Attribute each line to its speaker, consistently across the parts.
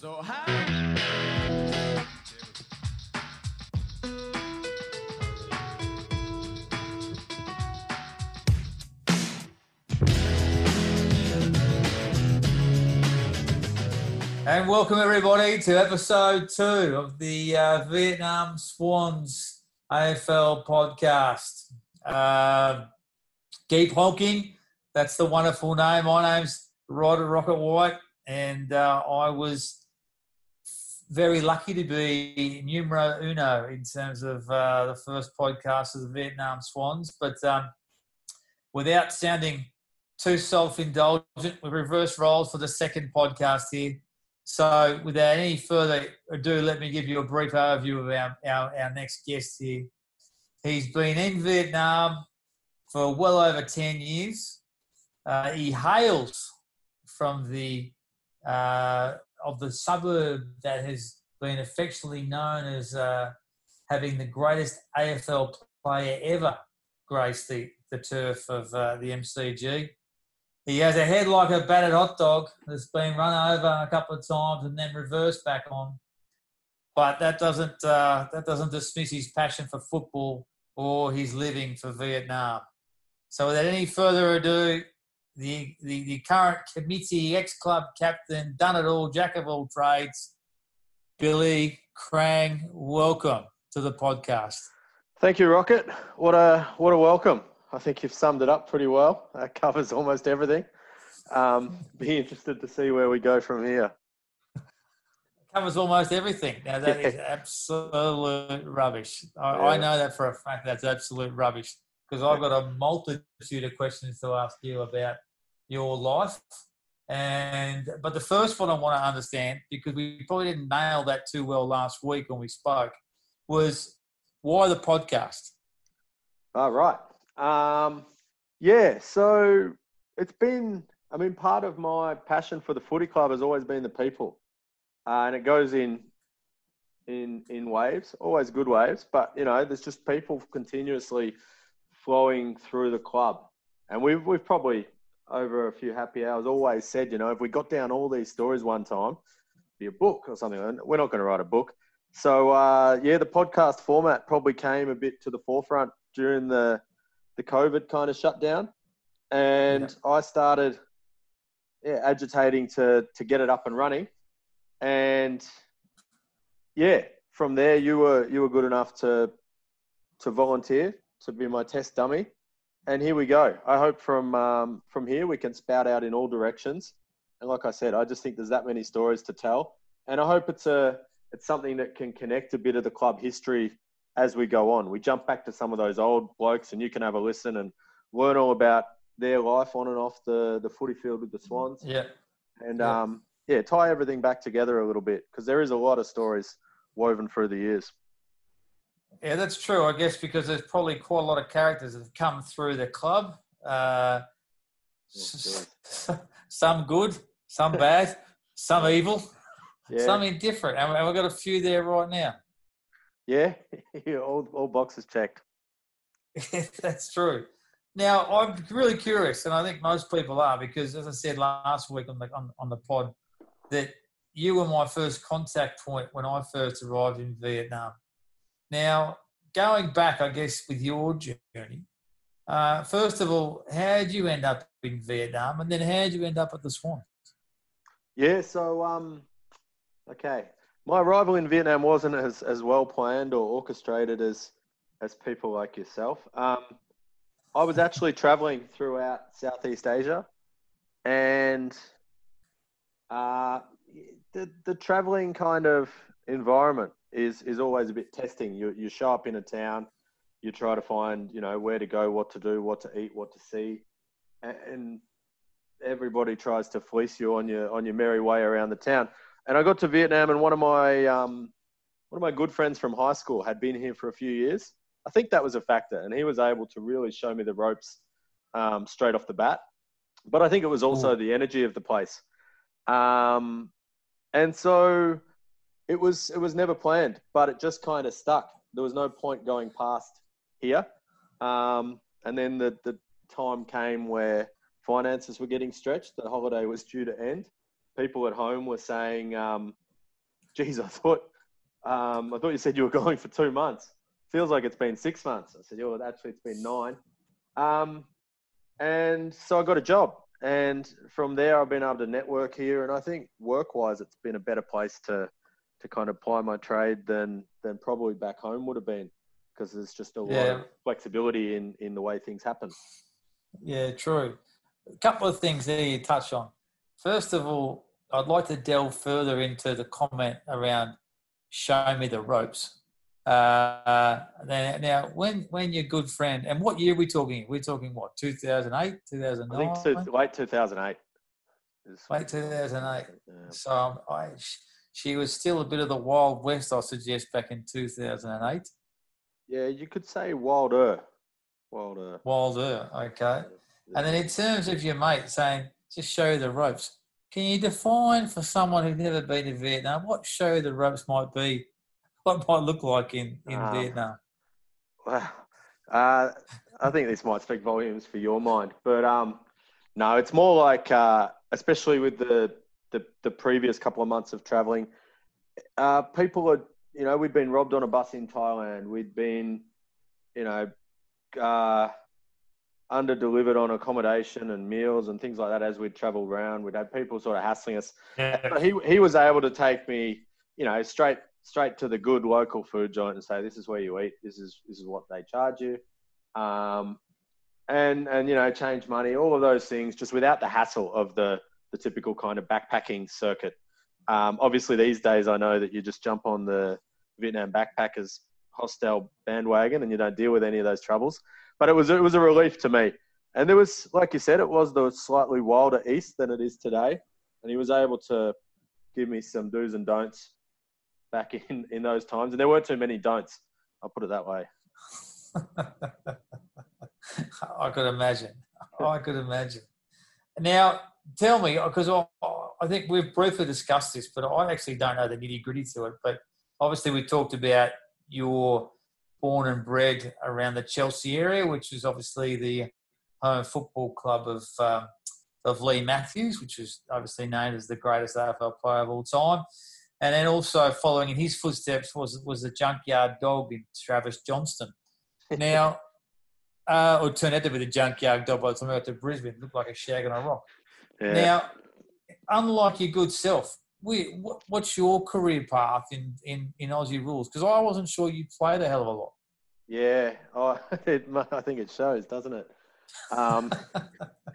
Speaker 1: So how?
Speaker 2: And welcome everybody to episode two of the uh, Vietnam Swans AFL podcast. Um Keep honking, that's the wonderful name. My name's Ryder Rocket White, and uh, I was very lucky to be numero uno in terms of uh, the first podcast of the Vietnam Swans. But um, without sounding too self-indulgent, we reverse roles for the second podcast here. So, without any further ado, let me give you a brief overview of our, our, our next guest here. He's been in Vietnam for well over 10 years. Uh, he hails from the uh, of the suburb that has been affectionately known as uh, having the greatest AFL player ever grace the, the turf of uh, the MCG. He has a head like a battered hot dog that's been run over a couple of times and then reversed back on. But that doesn't uh, that doesn't dismiss his passion for football or his living for Vietnam. So without any further ado, the the, the current committee ex club captain, done it all, jack of all trades, Billy Krang, welcome to the podcast.
Speaker 3: Thank you, Rocket. What a what a welcome. I think you've summed it up pretty well. That covers almost everything. Um, be interested to see where we go from here.
Speaker 2: Covers almost everything. Now that is absolute rubbish. I, I know that for a fact. That's absolute rubbish because I've got a multitude of questions to ask you about your life. And but the first one I want to understand because we probably didn't nail that too well last week when we spoke was why the podcast.
Speaker 3: All right. Um, yeah. So it's been. I mean, part of my passion for the footy club has always been the people, uh, and it goes in in in waves. Always good waves, but you know, there's just people continuously flowing through the club, and we've we've probably over a few happy hours. Always said, you know, if we got down all these stories one time, be a book or something. We're not going to write a book. So uh, yeah, the podcast format probably came a bit to the forefront during the the COVID kind of shutdown, and I started yeah agitating to to get it up and running, and yeah, from there you were you were good enough to to volunteer to be my test dummy, and here we go. I hope from um, from here we can spout out in all directions, and like I said, I just think there's that many stories to tell, and I hope it's a it's something that can connect a bit of the club history as we go on. We jump back to some of those old blokes, and you can have a listen and learn all about their life on and off the the footy field with the Swans,
Speaker 2: Yeah.
Speaker 3: and
Speaker 2: Yeah.
Speaker 3: um, yeah, tie everything back together a little bit because there is a lot of stories woven through the years.
Speaker 2: Yeah, that's true. I guess because there's probably quite a lot of characters that have come through the club. Uh, s- some good, some bad, some evil,
Speaker 3: Yeah,
Speaker 2: some indifferent, and we've got a few there right now.
Speaker 3: yeah, yeah, all all boxes checked.
Speaker 2: that's true. Now I'm really curious, and I think most people are because, as I said last week on the on, on the pod, that you were my first contact point when I first arrived in Vietnam. Now, going back, I guess, with your journey, uh, first of all, how did you end up in Vietnam, and then how did you end up at the Swan?
Speaker 3: Yeah, so um, okay, my arrival in Vietnam wasn't as, as well planned or orchestrated as as people like yourself. Um, I was actually traveling throughout Southeast Asia, and uh, the the traveling kind of environment is is always a bit testing. You you show up in a town, you try to find you know where to go, what to do, what to eat, what to see, and, everybody tries to fleece you on your on your merry way around the town. And I got to Vietnam, and one of my um, one of my good friends from high school had been here for a few years. I think that was a factor, and he was able to really show me the ropes um, straight off the bat. But I think it was also the energy of the place, um, and so it was it was never planned, but it just kind of stuck. There was no point going past here, um, and then the the time came where finances were getting stretched. The holiday was due to end. People at home were saying, um, geez, I thought, um, I thought you said you were going for two months. Feels like it's been six months. I said, yeah, well, actually, it's been nine. Um, and so I got a job. And from there, I've been able to network here. And I think work wise, it's been a better place to, to kind of ply my trade than, than probably back home would have been because there's just a lot
Speaker 2: Yeah.
Speaker 3: of flexibility in, in the way things happen.
Speaker 2: Yeah, true. A couple of things there you touch on. First of all, I'd like to delve further into the comment around "show me the ropes." Uh, now, now, when when your good friend and what year are we talking? We're talking what 2008, 2009,
Speaker 3: I think two, late 2008. is-
Speaker 2: late 2008.
Speaker 3: Yeah.
Speaker 2: So um, I, she was still a bit of the wild west, I suggest, back in 2008.
Speaker 3: Yeah, you could say wilder. Wilder.
Speaker 2: Wilder, okay. And then in terms of your mate saying, just show the ropes, can you define for someone who's never been to Vietnam what show the ropes might be, what might look like in, in
Speaker 3: Um,
Speaker 2: Vietnam?
Speaker 3: Wow. Uh, I think this might speak volumes for your mind, but um, no, it's more like, uh, especially with the, the the previous couple of months of traveling, uh, people are, you know, we'd been robbed on a bus in Thailand. We'd been, you know, uh, under delivered on accommodation and meals and things like that as we'd traveled around. We'd had people sort of hassling us
Speaker 2: Yeah.
Speaker 3: but he he was able to take me, you know, straight straight to the good local food joint and say, "This is where you eat. This is this is what they charge you," um, and and you know, change money, all of those things, just without the hassle of the the typical kind of backpacking circuit. Um, obviously, these days, I know that you just jump on the Vietnam backpackers hostel bandwagon and you don't deal with any of those troubles. But it was it was a relief to me. And there was, like you said, it was the slightly wilder east than it is today and he was able to give me some do's and don'ts back in in those times. And there weren't too many don'ts. I'll put it that way.
Speaker 2: I could imagine. I could imagine. Now, tell me, because I, I think we've briefly discussed this, but I actually don't know the nitty gritty to it. But obviously, we talked about your born and bred around the Chelsea area, which is obviously the home football club of um, of Leigh Matthews, which is obviously named as the greatest AFL player of all time. And then also following in his footsteps was was the junkyard dog in Travis Johnstone. Now, uh, or turned out to be the junkyard dog by the time I got to Brisbane. Looked like a shag on a rock.
Speaker 3: Yeah.
Speaker 2: Now, unlike your good self, we, what's your career path in, in, in Aussie rules? Because I wasn't sure you played a hell of a lot.
Speaker 3: yeah. Oh, it, I think it shows, doesn't it? Um,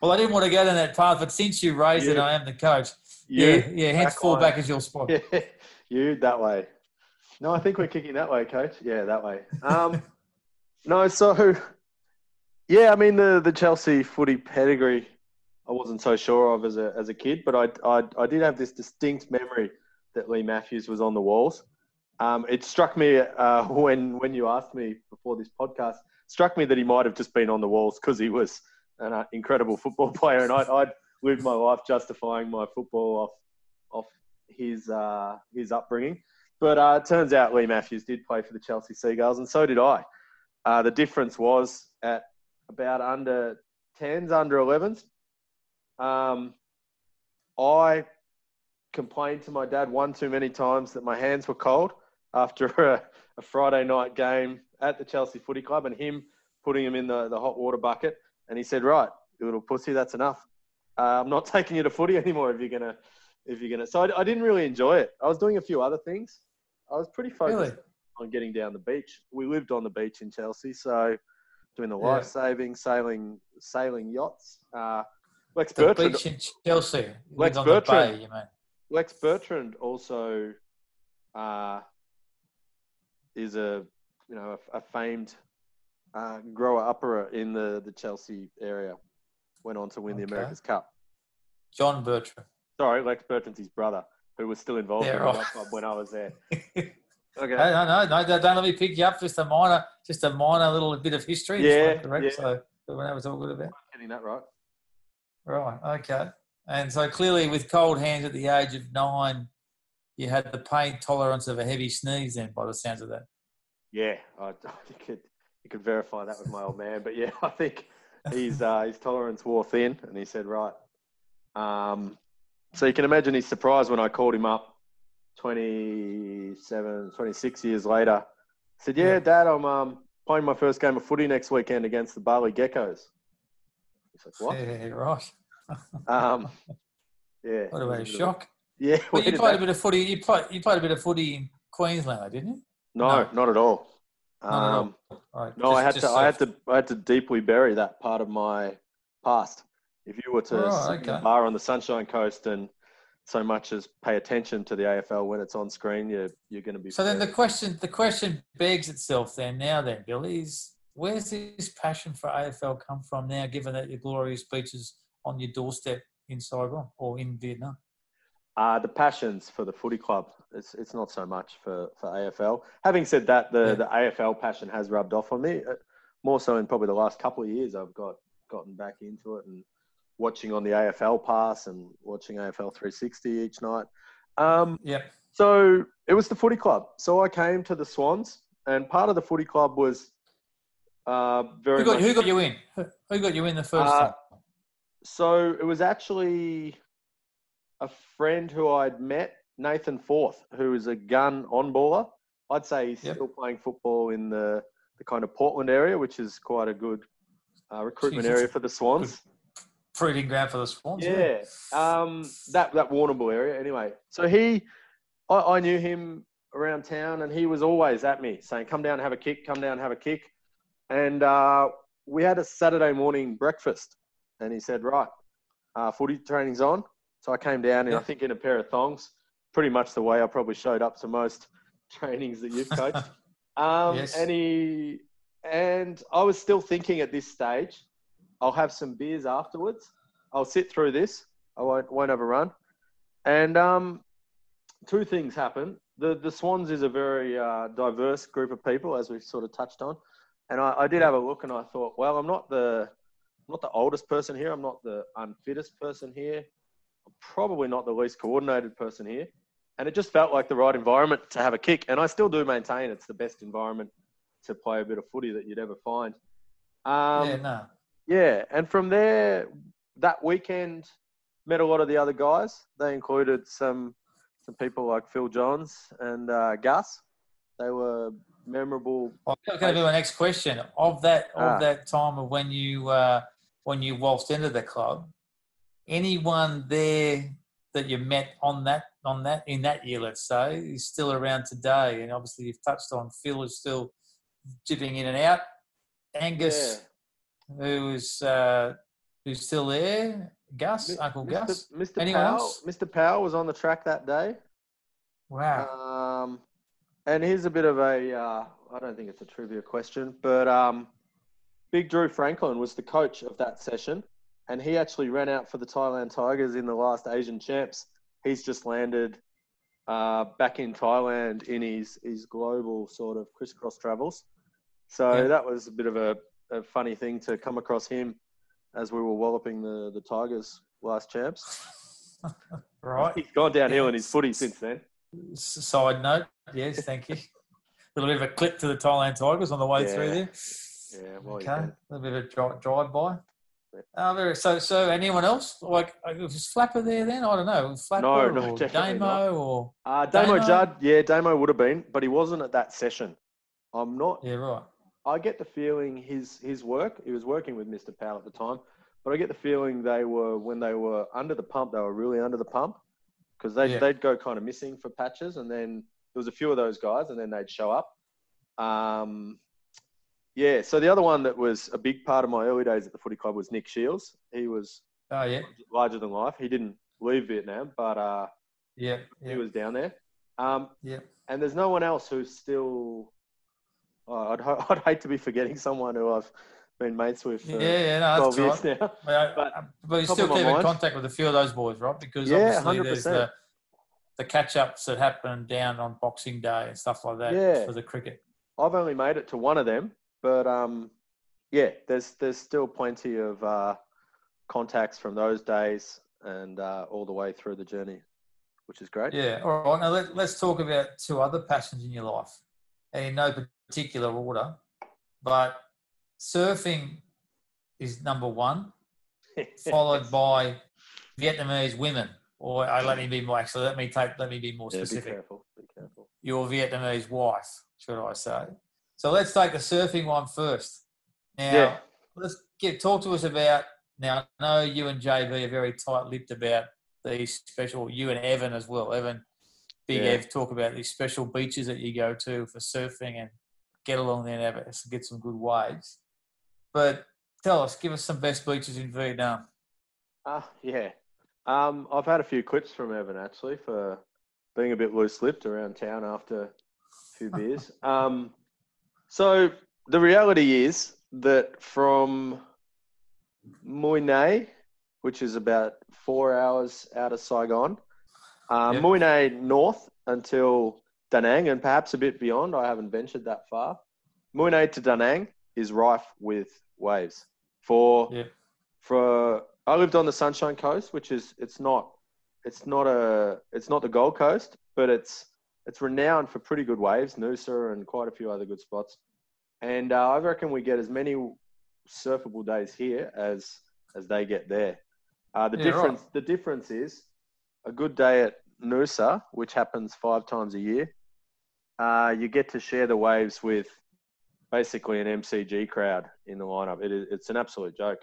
Speaker 2: Well, I didn't want to go down that path, but since you raised it, I am the coach.
Speaker 3: you,
Speaker 2: yeah, yeah. Hence, fall
Speaker 3: line.
Speaker 2: back as your spot.
Speaker 3: Yeah, you that way. No, I think we're kicking that way, coach. Yeah, that way. Um, no, so yeah, I mean the the Chelsea footy pedigree, I wasn't so sure of as a as a kid, but I I, I did have this distinct memory that Leigh Matthews was on the walls. Um, it struck me uh, when when you asked me before this podcast. Struck me that he might have just been on the walls because he was an uh, incredible football player, and I'd, I'd lived my life justifying my football off off his uh, his upbringing. But uh, it turns out Leigh Matthews did play for the Chelsea Seagulls, and so did I. Uh, the difference was at about under 10s, under 11s. Um, I complained to my dad one too many times that my hands were cold after a, a Friday night game at the Chelsea Footy Club, and him putting him in the, the hot water bucket. And he said, "Right, little pussy, that's enough. Uh, I'm not taking you to footy anymore if you're gonna if you're gonna." So I, I didn't really enjoy it. I was doing a few other things. I was pretty focused
Speaker 2: Really?
Speaker 3: on getting down the beach. We lived on the beach in Chelsea, so doing the life saving, sailing, sailing yachts. Uh, Lex
Speaker 2: The
Speaker 3: Bertrand,
Speaker 2: beach in Chelsea.
Speaker 3: Lex
Speaker 2: lived on the
Speaker 3: Bertrand.
Speaker 2: bay, you mean?
Speaker 3: Lex Bertrand also uh, is a you know a, a famed uh, grower upper in the the Chelsea area. Went on to win the America's Cup.
Speaker 2: John Bertrand.
Speaker 3: Sorry, Lex Bertrand's his brother, who was still involved
Speaker 2: Yeah,
Speaker 3: in the
Speaker 2: right.
Speaker 3: club when I was there. Okay.
Speaker 2: no, no, no, don't don't let me pick you up. Just a minor, just a minor little bit of history.
Speaker 3: Yeah,
Speaker 2: correct,
Speaker 3: yeah.
Speaker 2: So that was all good about.
Speaker 3: Getting that right.
Speaker 2: Right. Okay. And so clearly, with cold hands at the age of nine, you had the pain tolerance of a heavy sneeze. Then, by the sounds of that.
Speaker 3: Yeah, I, think it, you could verify that with my old man. But yeah, I think his uh, his tolerance wore thin, and he said, right. Um, so you can imagine his surprise when I called him up 27, 26 years later. I said, yeah,
Speaker 2: Yeah.
Speaker 3: Dad, I'm um, playing my first game of footy next weekend against the Bali Geckos. Like, what?
Speaker 2: Yeah, right.
Speaker 3: Um, yeah.
Speaker 2: What about a
Speaker 3: was bit of
Speaker 2: shock?
Speaker 3: Yeah.
Speaker 2: But you played a bit of footy. You played. You played a bit of footy in Queensland, didn't you?
Speaker 3: no,
Speaker 2: no.
Speaker 3: not at all. Um,
Speaker 2: all. Right.
Speaker 3: No, I had to.
Speaker 2: just
Speaker 3: I had to. I had to deeply bury that part of my past. If you were to
Speaker 2: Right,
Speaker 3: sit in a bar on the Sunshine Coast and so much as pay attention to the AFL when it's on screen, you're you're going to be.
Speaker 2: So then the question, the question begs itself. Then now, then, Billy, is where's this passion for AFL come from now? Given that your glorious beaches on your doorstep in Saigon or in Vietnam.
Speaker 3: Uh, the passions for the footy club. It's it's not so much for, for AFL. Having said that, the,
Speaker 2: Yeah.
Speaker 3: the AFL passion has rubbed off on me. Uh, More so in probably the last couple of years, I've got gotten back into it and watching on the AFL pass and watching AFL 360 each night. Um,
Speaker 2: Yep.
Speaker 3: so it was the footy club. So I came to the Swans, and part of the footy club was uh, very
Speaker 2: Who got,
Speaker 3: much.
Speaker 2: who got you in? Who who got you in the first
Speaker 3: Uh,
Speaker 2: time?
Speaker 3: So it was actually a friend who I'd met, Nathan Forth, who is a gun on baller. I'd say he's
Speaker 2: Yep.
Speaker 3: still playing football in the, the kind of Portland area, which is quite a good uh, recruitment
Speaker 2: Jeez,
Speaker 3: area for the Swans.
Speaker 2: Breeding ground for the Swans.
Speaker 3: Yeah, um, that that Warrnambool area. Anyway, so he, I, I knew him around town, and he was always at me saying, "Come down, have a kick. Come down, have a kick." And uh, we had a Saturday morning breakfast, and he said, "Right, uh, footy training's on." So I came down, and I think in a pair of thongs, pretty much the way I probably showed up to most trainings that you've coached. Um,
Speaker 2: Yes.
Speaker 3: And he and I was still thinking at this stage, I'll have some beers afterwards. I'll sit through this. I won't won't have a run. And um, two things happen. The the Swans is a very uh, diverse group of people, as we've sort of touched on. And I, I did have a look, and I thought, well, I'm not the I'm not the oldest person here. I'm not the unfittest person here. I'm probably not the least coordinated person here. And it just felt like the right environment to have a kick. And I still do maintain it's the best environment to play a bit of footy that you'd ever find. Um,
Speaker 2: yeah, no.
Speaker 3: yeah, and from there, that weekend, met a lot of the other guys. They included some some people like Phil Johns and uh, Gus. They were memorable.
Speaker 2: That's going to be my next question. Of that, of
Speaker 3: Ah.
Speaker 2: that time of when you uh, when you waltzed into the club, anyone there that you met on that on that in that year, let's say, is still around today? And obviously, you've touched on Phil is still dipping in and out. Angus, who is uh, who's still there? Gus,
Speaker 3: Mi-
Speaker 2: Uncle
Speaker 3: Mr.
Speaker 2: Gus.
Speaker 3: Mr.
Speaker 2: Anyone
Speaker 3: Powell,
Speaker 2: else?
Speaker 3: Mr. Powell was on the track that day.
Speaker 2: Wow.
Speaker 3: Um, and here's a bit of a, uh, I don't think it's a trivia question, but um, Big Drew Franklin was the coach of that session, and he actually ran out for the Thailand Tigers in the last Asian Champs. He's just landed uh, back in Thailand in his, his global sort of crisscross travels. So
Speaker 2: Yeah.
Speaker 3: that was a bit of a, a funny thing to come across him as we were walloping the, the Tigers last champs.
Speaker 2: right.
Speaker 3: He's gone downhill in his footy since then.
Speaker 2: Side note, yes, thank you. A little bit of a clip to the Thailand Tigers on the way through there.
Speaker 3: Yeah, well,
Speaker 2: okay, a little bit of a drive, by.
Speaker 3: Yeah.
Speaker 2: Uh, very, so, so anyone else like uh, was Flapper there then? I don't know. Flapper
Speaker 3: No, no,
Speaker 2: or Damo or
Speaker 3: Uh, Damo,
Speaker 2: Damo?
Speaker 3: Judd, yeah, Damo would have been, but he wasn't at that session. I'm not.
Speaker 2: yeah, right.
Speaker 3: I get the feeling his his work. He was working with Mr. Powell at the time, but I get the feeling they were when they were under the pump. They were really under the pump because they
Speaker 2: Yeah.
Speaker 3: they'd go kind of missing for patches, and then there was a few of those guys, and then they'd show up. Um, yeah. So the other one that was a big part of my early days at the footy club was Nick Shields. He was
Speaker 2: Oh yeah,
Speaker 3: larger than life. He didn't leave Vietnam, but uh,
Speaker 2: yeah,
Speaker 3: he
Speaker 2: yeah,
Speaker 3: was down there. Um,
Speaker 2: yeah.
Speaker 3: and there's no one else who's still. Oh, I'd, I'd hate to be forgetting someone who I've been mates with for
Speaker 2: Yeah, yeah, no,
Speaker 3: 12
Speaker 2: that's
Speaker 3: years
Speaker 2: right.
Speaker 3: now.
Speaker 2: But,
Speaker 3: But
Speaker 2: but you still keep in
Speaker 3: mind-
Speaker 2: contact with a few of those boys, right? Because
Speaker 3: Yeah,
Speaker 2: obviously there's
Speaker 3: 100%.
Speaker 2: the the catch ups that happen down on Boxing Day and stuff like that
Speaker 3: Yeah.
Speaker 2: for the cricket.
Speaker 3: I've only made it to one of them, but um, yeah, there's there's still plenty of uh, contacts from those days and uh, all the way through the journey, which is great.
Speaker 2: Yeah. All right. Now let, let's talk about two other passions in your life, and in no particular order, but surfing is number one, followed by Vietnamese women. Or uh, let me be more. Actually, let me take. Let me be more
Speaker 3: Yeah, be
Speaker 2: specific.
Speaker 3: careful. Be careful.
Speaker 2: Your Vietnamese wife, should I say? So let's take the surfing one first. Now,
Speaker 3: Yeah.
Speaker 2: let's get talk to us about. Now, I know you and JB are very tight-lipped about these special. You and Evan as well. Evan, Big
Speaker 3: Yeah.
Speaker 2: Ev, talk about these special beaches that you go to for surfing and get along there and have it, get some good waves. But tell us, give us some best beaches in Vietnam.
Speaker 3: Ah, yeah. Um, I've had a few clips from Evan actually for being a bit loose-lipped around town after a few beers. Um, so the reality is that from Mui which is about four hours out of Saigon, uh,
Speaker 2: Yep.
Speaker 3: North until Danang and perhaps a bit beyond. I haven't ventured that far. Mui to Danang is rife with waves. For
Speaker 2: Yep.
Speaker 3: for I lived on the Sunshine Coast, which is it's not it's not a it's not the Gold Coast, but it's it's renowned for pretty good waves, Noosa and quite a few other good spots. And uh, I reckon we get as many surfable days here as as they get there. Uh, the
Speaker 2: Yeah, right.
Speaker 3: difference the difference is a good day at Noosa, which happens five times a year. Uh, you get to share the waves with basically an MCG crowd in the lineup. It is, it's an absolute joke.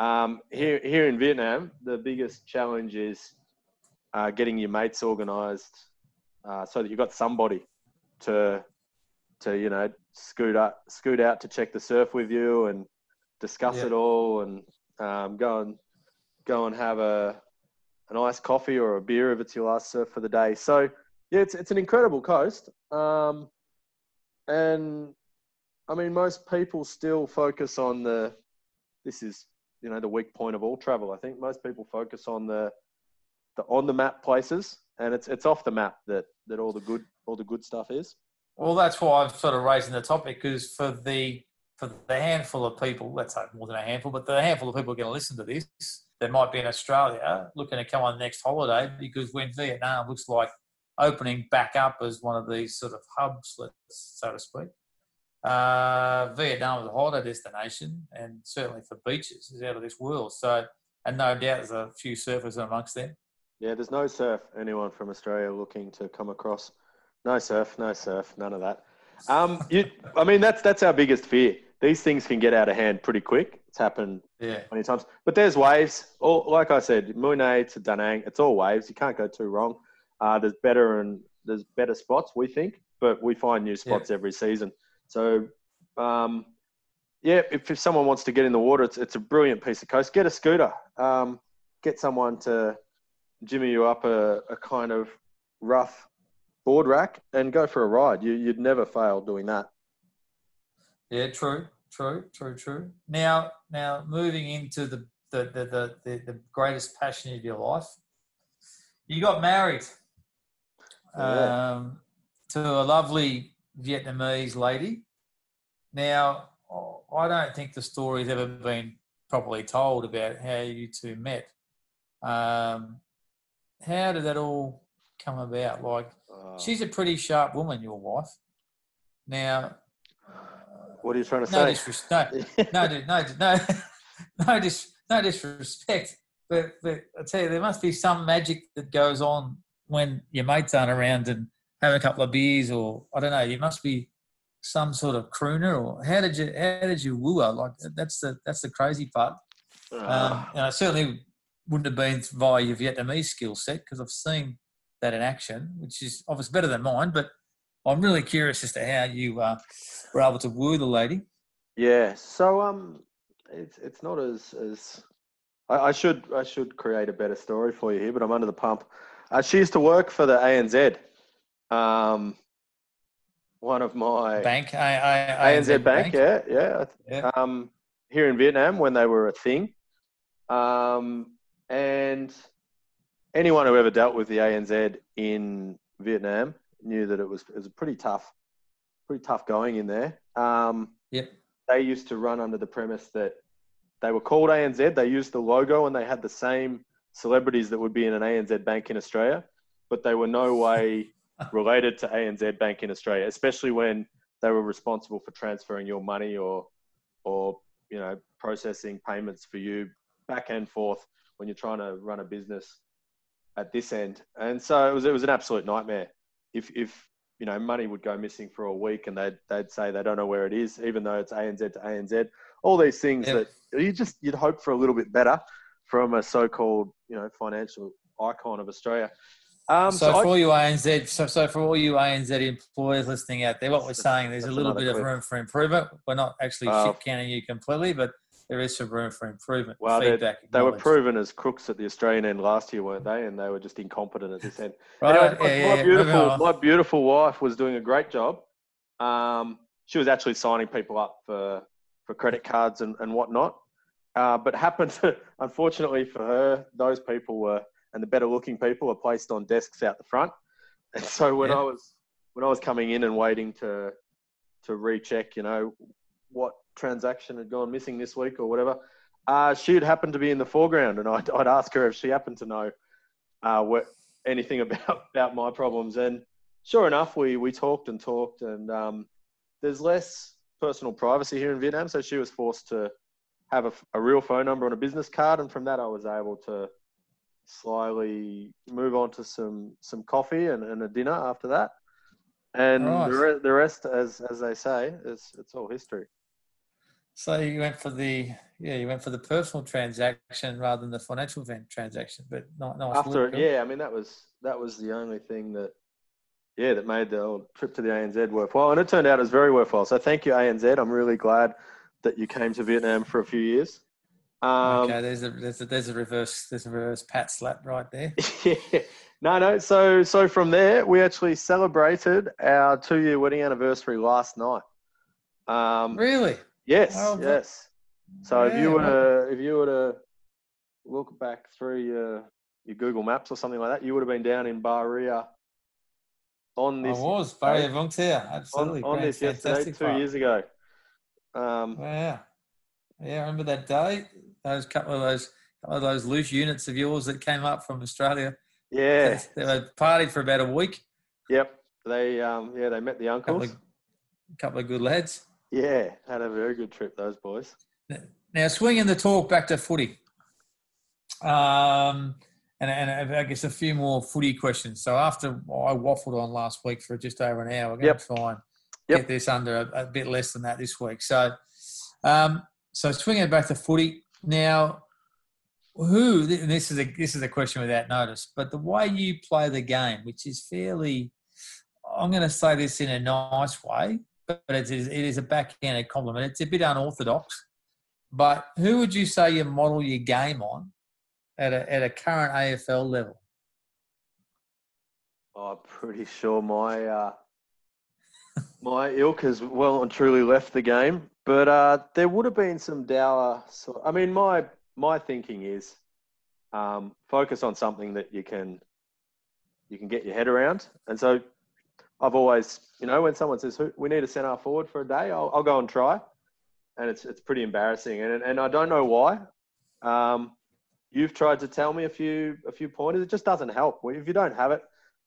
Speaker 3: Um, here, here in Vietnam, the biggest challenge is uh, getting your mates organised uh, so that you've got somebody to, to you know, scoot up, scoot out to check the surf with you and discuss
Speaker 2: Yeah.
Speaker 3: it all, and um, go and go and have a an iced coffee or a beer if it's your last surf for the day. So yeah, it's it's an incredible coast, um, and I mean most people still focus on the. This is you know the weak point of all travel. I think most people focus on the the on the map places, and it's it's off the map that that all the good all the good stuff is.
Speaker 2: Well, that's why I'm sort of raising the topic because for the for the handful of people, let's say more than a handful, but the handful of people are going to listen to this that might be in Australia looking to come on the next holiday because when Vietnam looks like opening back up as one of these sort of hubs, let's so to speak. Uh, Vietnam is a holiday destination, and certainly for beaches, is out of this world. So, and no doubt there's a few surfers amongst them.
Speaker 3: Yeah, there's no surf. Anyone from Australia looking to come across? No surf, no surf, none of that. Um, you, I mean, that's that's our biggest fear. These things can get out of hand pretty quick. It's happened
Speaker 2: Yeah,
Speaker 3: many times. But there's waves. All, like I said, Mui Ne to Da Nang, it's all waves. You can't go too wrong. Uh, there's better and there's better spots, we think, but we find new spots every season. So, um, yeah, if, if someone wants to get in the water, it's, it's a brilliant piece of coast. Get a scooter. Um, get someone to jimmy you up a, a kind of rough board rack and go for a ride. You, you'd never fail doing that.
Speaker 2: Yeah, true, true, true, true. Now, now moving into the the the the, the, the greatest passion of your life, you got married
Speaker 3: Yeah.
Speaker 2: um, to a lovely Vietnamese lady. Now, I don't think the story's ever been properly told about how you two met. Um, how did that all come about? Like,
Speaker 3: Uh,
Speaker 2: she's a pretty sharp woman, your wife. Now,
Speaker 3: what are you trying to
Speaker 2: no
Speaker 3: say?
Speaker 2: disrespect. No, no, no, no, no, dis, no disrespect. But, but I tell you, there must be some magic that goes on when your mates aren't around and have a couple of beers, or I don't know. You must be some sort of crooner, or how did you how did you woo her? Like that's the that's the crazy part. Um,
Speaker 3: Ah.
Speaker 2: and I certainly wouldn't have been via your Vietnamese skill set because I've seen that in action, which is obviously better than mine. But I'm really curious as to how you uh, were able to woo the lady.
Speaker 3: Yeah. So um, it's it's not as as I, I should I should create a better story for you here, but I'm under the pump. Uh, she used to work for the ANZ. Um, one of my
Speaker 2: Bank, I, I,
Speaker 3: ANZ, Bank, yeah, yeah.
Speaker 2: Yeah.
Speaker 3: Um, here in Vietnam when they were a thing, um, and anyone who ever dealt with the ANZ in Vietnam knew that it was it was pretty tough, pretty tough going in there. Um,
Speaker 2: Yep.
Speaker 3: they used to run under the premise that they were called ANZ. They used the logo and they had the same celebrities that would be in an ANZ bank in Australia, but they were no way related to ANZ Bank in Australia, especially when they were responsible for transferring your money or, or you know, processing payments for you back and forth when you're trying to run a business at this end, and so it was it was an absolute nightmare. If if you know money would go missing for a week, and they'd they'd say they don't know where it is, even though it's ANZ to ANZ. All these things
Speaker 2: Yep.
Speaker 3: that you just you'd hope for a little bit better from a so-called you know financial icon of Australia. Um,
Speaker 2: so,
Speaker 3: so I-
Speaker 2: for all you ANZ, so, so for all you ANZ employers listening out there, what we're saying, there's a little bit of room for improvement. We're not actually
Speaker 3: Uh,
Speaker 2: canning you completely, but there is some room for improvement.
Speaker 3: Well, they-
Speaker 2: feedback.
Speaker 3: They were proven as crooks at the Australian end last year, weren't they? And they were just incompetent at this end.
Speaker 2: Right,
Speaker 3: Anyway,
Speaker 2: yeah,
Speaker 3: my,
Speaker 2: yeah,
Speaker 3: beautiful, my beautiful wife was doing a great job. Um, she was actually signing people up for for credit cards and, and whatnot. Uh, but happened to, unfortunately for her, those people were and the better looking people are placed on desks out the front. And so when
Speaker 2: Yeah.
Speaker 3: I was when I was coming in and waiting to to recheck, you know, what transaction had gone missing this week or whatever, uh, she'd happened to be in the foreground, and I'd, I'd ask her if she happened to know uh, what anything about about my problems. And sure enough, we we talked and talked, and um, there's less personal privacy here in Vietnam, so she was forced to have a, a real phone number on a business card, and from that, I was able to slyly move on to some some coffee and, and a dinner after that. And
Speaker 2: Right.
Speaker 3: the, re- the rest, as as they say, is it's all history.
Speaker 2: So you went for the yeah, you went for the personal transaction rather than the financial transaction, but not nice.
Speaker 3: after
Speaker 2: look,
Speaker 3: yeah, I mean that was that was the only thing that yeah that made the old trip to the ANZ worthwhile, and it turned out it was very worthwhile. So thank you ANZ. I'm really glad that you came to Vietnam for a few years. Um,
Speaker 2: okay, there's a there's a there's a reverse there's a reverse pat slap right there.
Speaker 3: yeah. No, no. So, so from there, we actually celebrated our two-year wedding anniversary last night. Um,
Speaker 2: Really?
Speaker 3: yes,
Speaker 2: Oh,
Speaker 3: yes. So if you were to, if you were to look back through your your Google Maps or something like that, you would have been down in Barria on this.
Speaker 2: I was Barria Volunteer, absolutely.
Speaker 3: on, on this yesterday,
Speaker 2: fantastic
Speaker 3: two years ago. Um,
Speaker 2: Wow. Yeah, I remember that day. Those couple of those couple of those loose units of yours that came up from Australia.
Speaker 3: yeah,
Speaker 2: They were partied for about a week.
Speaker 3: yep. They um, yeah, they met the
Speaker 2: Couple
Speaker 3: uncles.
Speaker 2: of, couple of good lads.
Speaker 3: Yeah, had a very good trip. Those boys.
Speaker 2: Now, swinging the talk back to footy. Um, and, and I guess a few more footy questions. So after I waffled on last week for just over an hour, we're going
Speaker 3: Yep.
Speaker 2: to try and
Speaker 3: Yep.
Speaker 2: get this under a, a bit less than that this week. So, um, so swinging back to footy now. Who? This is a this is a question without notice, but the way you play the game, which is fairly, I'm going to say this in a nice way, but it is, it is a backhanded compliment. It's a bit unorthodox. But who would you say you model your game on at a, at a current AFL level?
Speaker 3: I'm pretty sure my uh, my ilk has well and truly left the game, but uh, there would have been some dour. So, I mean, my my thinking is um, focus on something that you can you can get your head around, and so I've always, you know, when someone says we need a centre forward for a day, I'll, I'll go and try, and it's it's pretty embarrassing, and and I don't know why. Um, you've tried to tell me a few a few pointers. It just doesn't help. If you don't have it,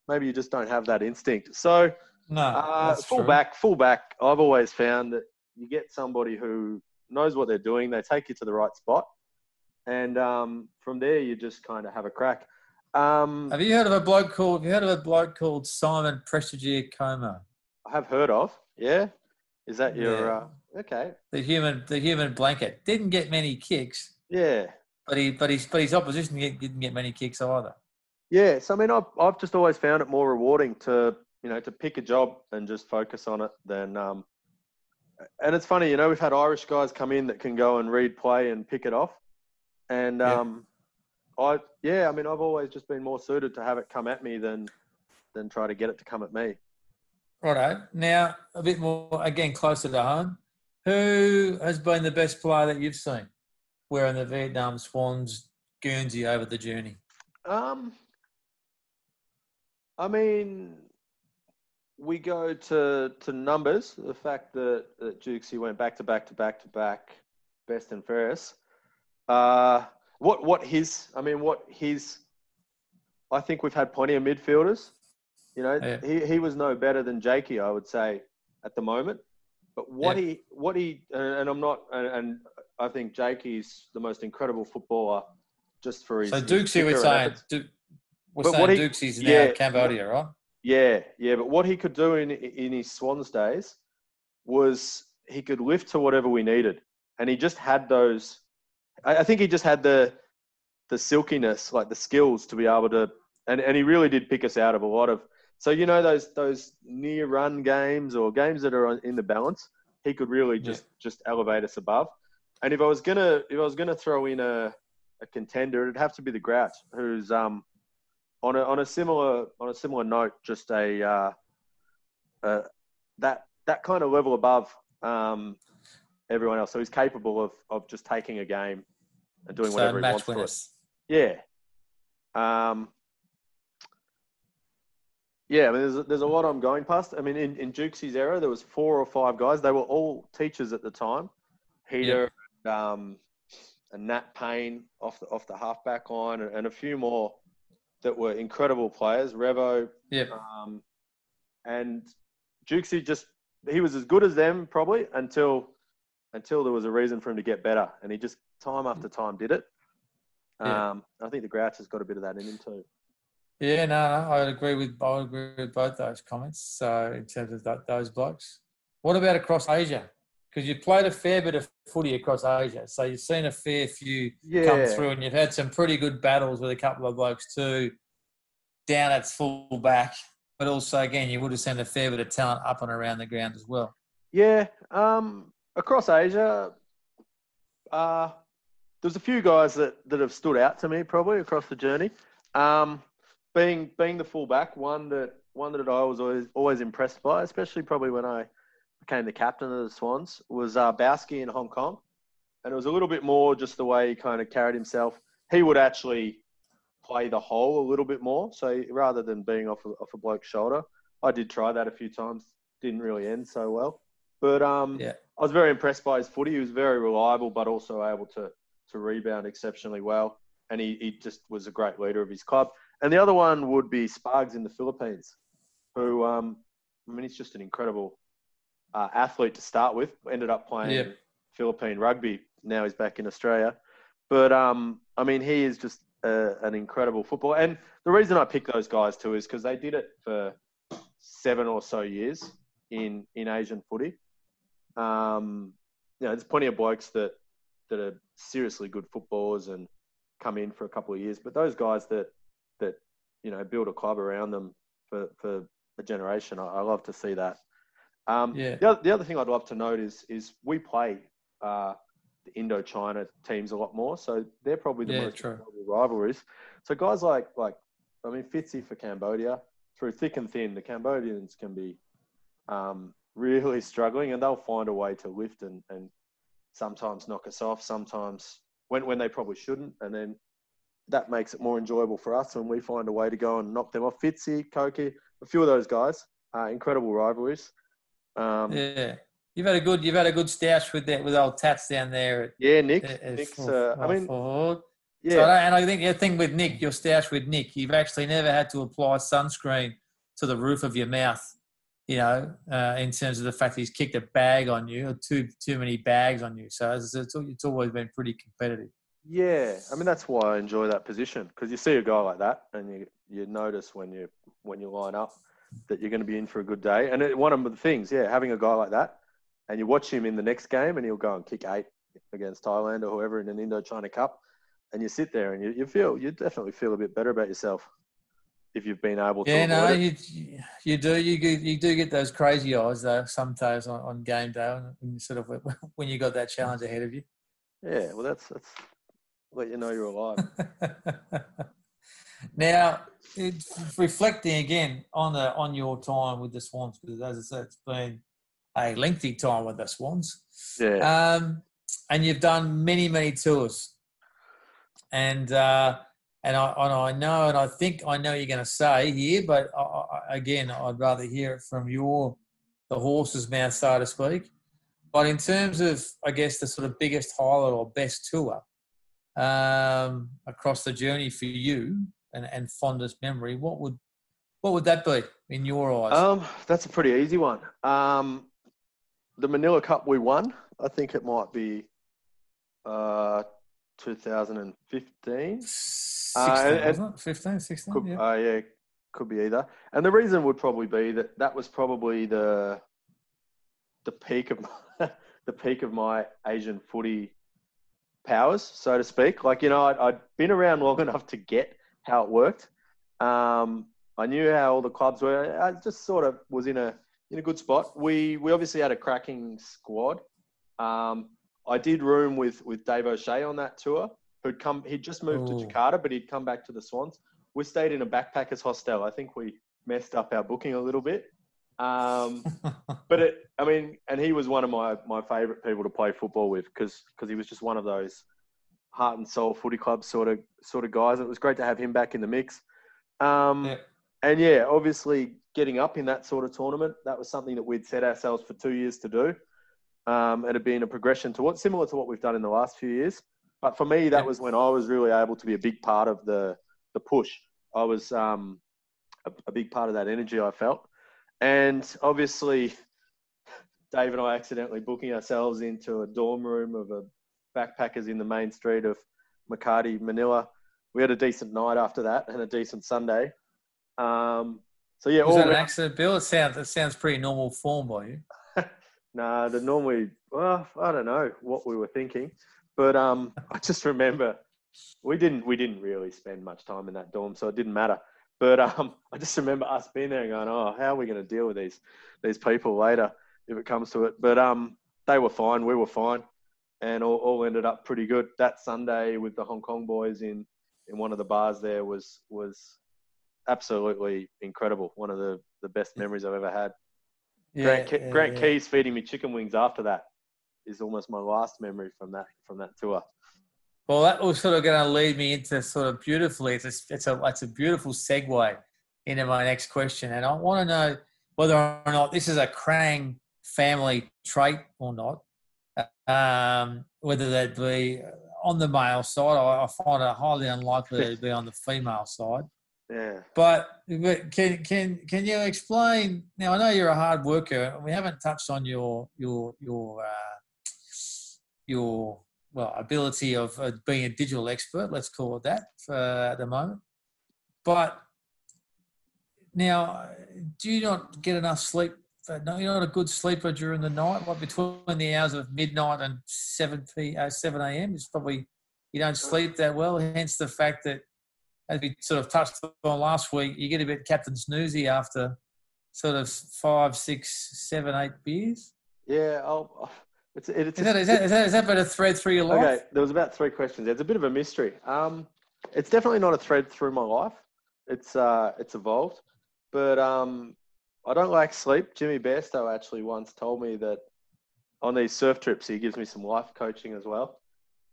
Speaker 3: maybe you just don't have that instinct. So
Speaker 2: No,
Speaker 3: uh,
Speaker 2: that's true.
Speaker 3: fullback, fullback. I've always found that you get somebody who knows what they're doing. They take you to the right spot, and um, from there you just kind of have a crack. Um,
Speaker 2: Have you heard of a bloke called? Have you heard of a bloke called Simon Prestigiacomo?
Speaker 3: I have heard of. Yeah, is that your
Speaker 2: Yeah.
Speaker 3: uh, okay?
Speaker 2: The human, the human blanket didn't get many kicks,
Speaker 3: Yeah,
Speaker 2: but he, but his, but his opposition didn't didn't get many kicks either.
Speaker 3: yeah. So I mean, I've I've just always found it more rewarding to you know to pick a job and just focus on it than um. And it's funny, you know, we've had Irish guys come in that can go and read play and pick it off, and
Speaker 2: Yeah.
Speaker 3: um, I yeah, I mean, I've always just been more suited to have it come at me than than try to get it to come at me.
Speaker 2: Righto. Now a bit more again closer to home. Who has been the best player that you've seen wearing the Vietnam Swans Guernsey over the journey?
Speaker 3: Um, I mean, we go to to numbers. The fact that, that Jukesy went back to back to back to back, best and fairest. Uh, what what his? I mean, what his? I think we've had plenty of midfielders. You know,
Speaker 2: Yeah.
Speaker 3: he, he was no better than Jakey, I would say, at the moment. But what
Speaker 2: Yeah.
Speaker 3: he what he and and I'm not and, and I think Jakey's the most incredible footballer just for his.
Speaker 2: So
Speaker 3: his
Speaker 2: Dukesy, we're saying. Du- We're
Speaker 3: But
Speaker 2: saying
Speaker 3: he-
Speaker 2: Dukes is now
Speaker 3: yeah.
Speaker 2: Cambodia, right?
Speaker 3: Yeah, yeah. But what he could do in in his Swans days was he could lift to whatever we needed, and he just had those. I, I think he just had the the silkiness, like the skills to be able to, and, and he really did pick us out of a lot of. So you know those those near run games or games that are in the balance, he could really
Speaker 2: Yeah.
Speaker 3: just just elevate us above. And if I was gonna if I was gonna throw in a a contender, it'd have to be the Grouch, who's um on a on a similar on a similar note, just a uh, uh, that that kind of level above um, everyone else. So he's capable of of just taking a game and doing
Speaker 2: So
Speaker 3: whatever he wants for it. Yeah. Um, yeah, I mean, there's, there's a lot I'm going past. I mean, in, in Jukesy's era, there was four or five guys. They were all teachers at the time. Heater, um, and Nat Payne off the off the halfback line, and, and a few more that were incredible players. Revo,
Speaker 2: Yep.
Speaker 3: um, and Jukesy just he was as good as them probably until until there was a reason for him to get better, and he just time after time did it.
Speaker 2: Yeah.
Speaker 3: Um, I think the Grouch has got a bit of that in him too.
Speaker 2: Yeah, no, no, I would agree with I would agree with both those comments. So in terms of that, those blokes, what about across Asia? Because you've played a fair bit of footy across Asia, so you've seen a fair few come through, and you've had some pretty good battles with a couple of blokes too, down at full back. But also, again, you would have seen a fair bit of talent up and around the ground as well.
Speaker 3: yeah. Um, across Asia, uh, there's a few guys that, that have stood out to me probably across the journey. Um, being being the fullback, one that one that I was always always impressed by, especially probably when I became the captain of the Swans, was uh, Bowski in Hong Kong, and it was a little bit more just the way he kind of carried himself. He would actually play the whole a little bit more, so rather than being off a, off a bloke's shoulder, I did try that a few times. Didn't really end so well, but um,
Speaker 2: Yeah.
Speaker 3: I was very impressed by his footy. He was very reliable, but also able to to rebound exceptionally well, and he, he just was a great leader of his club. And the other one would be Spargs in the Philippines, who um, I mean, he's just an incredible uh, athlete to start with. Ended up playing
Speaker 2: Yeah.
Speaker 3: Philippine rugby. Now he's back in Australia, but um, I mean, he is just a, an incredible footballer. And the reason I pick those guys too is because they did it for seven or so years in in Asian footy. Um, you know, there's plenty of blokes that that are seriously good footballers and come in for a couple of years, but those guys that that you know build a club around them for for a generation, I, I love to see that. Um,
Speaker 2: Yeah.
Speaker 3: The other, the other thing I'd love to note is is we play uh, the Indochina teams a lot more, so they're probably the
Speaker 2: Yeah,
Speaker 3: most rivalries. So guys like like I mean Fitzy for Cambodia, through thick and thin, the Cambodians can be um, really struggling, and they'll find a way to lift and, and sometimes knock us off, sometimes when when they probably shouldn't, and then that makes it more enjoyable for us when we find a way to go and knock them off. Fitzy, Koki, a few of those guys, uh, incredible rivalries. Um, yeah.
Speaker 2: Yeah, you've had a good you've had a good stoush with that with old Tats down there. At,
Speaker 3: Nick.
Speaker 2: at- at
Speaker 3: Nick's. Uh, I mean,
Speaker 2: forward.
Speaker 3: yeah,
Speaker 2: So, and I think the thing with Nick, your stoush with Nick, you've actually never had to apply sunscreen to the roof of your mouth. You know, uh, in terms of the fact that he's kicked a bag on you or too too many bags on you. So it's, it's, it's always been pretty competitive.
Speaker 3: Yeah, I mean that's why I enjoy that position because you see a guy like that, and you you notice when you when you line up that you're going to be in for a good day. And it, one of the things, yeah, having a guy like that, and you watch him in the next game, and he'll go and kick eight against Thailand or whoever in an Indochina Cup, and you sit there and you, you feel you definitely feel a bit better about yourself if you've been able to.
Speaker 2: Yeah, no,
Speaker 3: it.
Speaker 2: you you do you you do get those crazy eyes though sometimes on, on game day when you sort of when you got that challenge ahead of you.
Speaker 3: yeah. Well, that's that's let you know you're alive.
Speaker 2: now, it, reflecting again on the on your time with the Swans, because as I said, it's been a lengthy time with the Swans.
Speaker 3: Yeah.
Speaker 2: Um, and you've done many, many tours. And uh, and I and I know, and I think I know you're going to say here, but I, I, again, I'd rather hear it from your the horse's mouth, so to speak. But in terms of, I guess, the sort of biggest highlight or best tour um, across the journey for you and, and fondest memory, what would what would that be in your eyes?
Speaker 3: Um, that's a pretty easy one. Um, the Manila Cup we won. I think it might be uh, 2015.
Speaker 2: 16,
Speaker 3: and-
Speaker 2: wasn't 15, 16?
Speaker 3: Could,
Speaker 2: yeah.
Speaker 3: uh, yeah, could be either. And the reason would probably be that that was probably the the peak of my, the peak of my Asian footy powers, so to speak. Like you know, I'd, I'd been around long enough to get how it worked. Um, I knew how all the clubs were. I just sort of was in a in a good spot. We we obviously had a cracking squad. Um, I did room with with Dave O'Shea on that tour, who'd come. He'd just moved
Speaker 2: Ooh.
Speaker 3: to Jakarta, but he'd come back to the Swans. We stayed in a backpackers hostel. I think we messed up our booking a little bit. Um, but it, I mean, and he was one of my my favourite people to play football with because he was just one of those heart and soul footy club sort of sort of guys. It was great to have him back in the mix. Um,
Speaker 2: Yeah.
Speaker 3: And yeah, obviously getting up in that sort of tournament, that was something that we'd set ourselves for two years to do. Um, and it had been a progression to what similar to what we've done in the last few years. But for me, that
Speaker 2: Yeah.
Speaker 3: was when I was really able to be a big part of the the push. I was um, a, a big part of that energy I felt. And obviously, Dave and I accidentally booking ourselves into a dorm room of a backpackers in the main street of Makati, Manila. We had a decent night after that and a decent Sunday. Um, so yeah,
Speaker 2: Was
Speaker 3: all
Speaker 2: that an accident, Bill? It sounds, it sounds pretty normal form by you.
Speaker 3: Nah, the normally, well, I don't know what we were thinking, but um, I just remember we didn't we didn't really spend much time in that dorm, so it didn't matter. But um, I just remember us being there and going, "Oh, how are we going to deal with these these people later if it comes to it?" But um, they were fine, we were fine, and all, all ended up pretty good. That Sunday with the Hong Kong boys in in one of the bars there was was absolutely incredible. One of the the best memories I've ever had. Grant,
Speaker 2: yeah,
Speaker 3: Grant
Speaker 2: yeah.
Speaker 3: Keys feeding me chicken wings after that is almost my last memory from that from that tour.
Speaker 2: Well, that was sort of going to lead me into sort of beautifully. It's a, it's a, it's a beautiful segue into my next question. And I want to know whether or not this is a Krang family trait or not. Um, whether that be on the male side, I, I find it highly unlikely to be on the female side.
Speaker 3: Yeah,
Speaker 2: But, but can can can you explain? Now I know you're a hard worker. And we haven't touched on your your your uh, your well ability of uh, being a digital expert. Let's call it that for, at the moment. But now, do you not get enough sleep? Uh, No, you're not a good sleeper during the night. Like between the hours of midnight and seven p uh, seven a.m. is probably you don't sleep that well. Hence the fact that as we sort of touched on last week, you get a bit Captain Snoozy after sort of five, six, seven, eight beers.
Speaker 3: yeah. I'll, it's it's
Speaker 2: Is that, is that, is that, is that been a thread through your life?
Speaker 3: okay. There was about three questions. It's a bit of a mystery. Um, it's definitely not a thread through my life. It's uh, it's evolved, but um, I don't like sleep. Jimmy Bairstow actually once told me that on these surf trips he gives me some life coaching as well.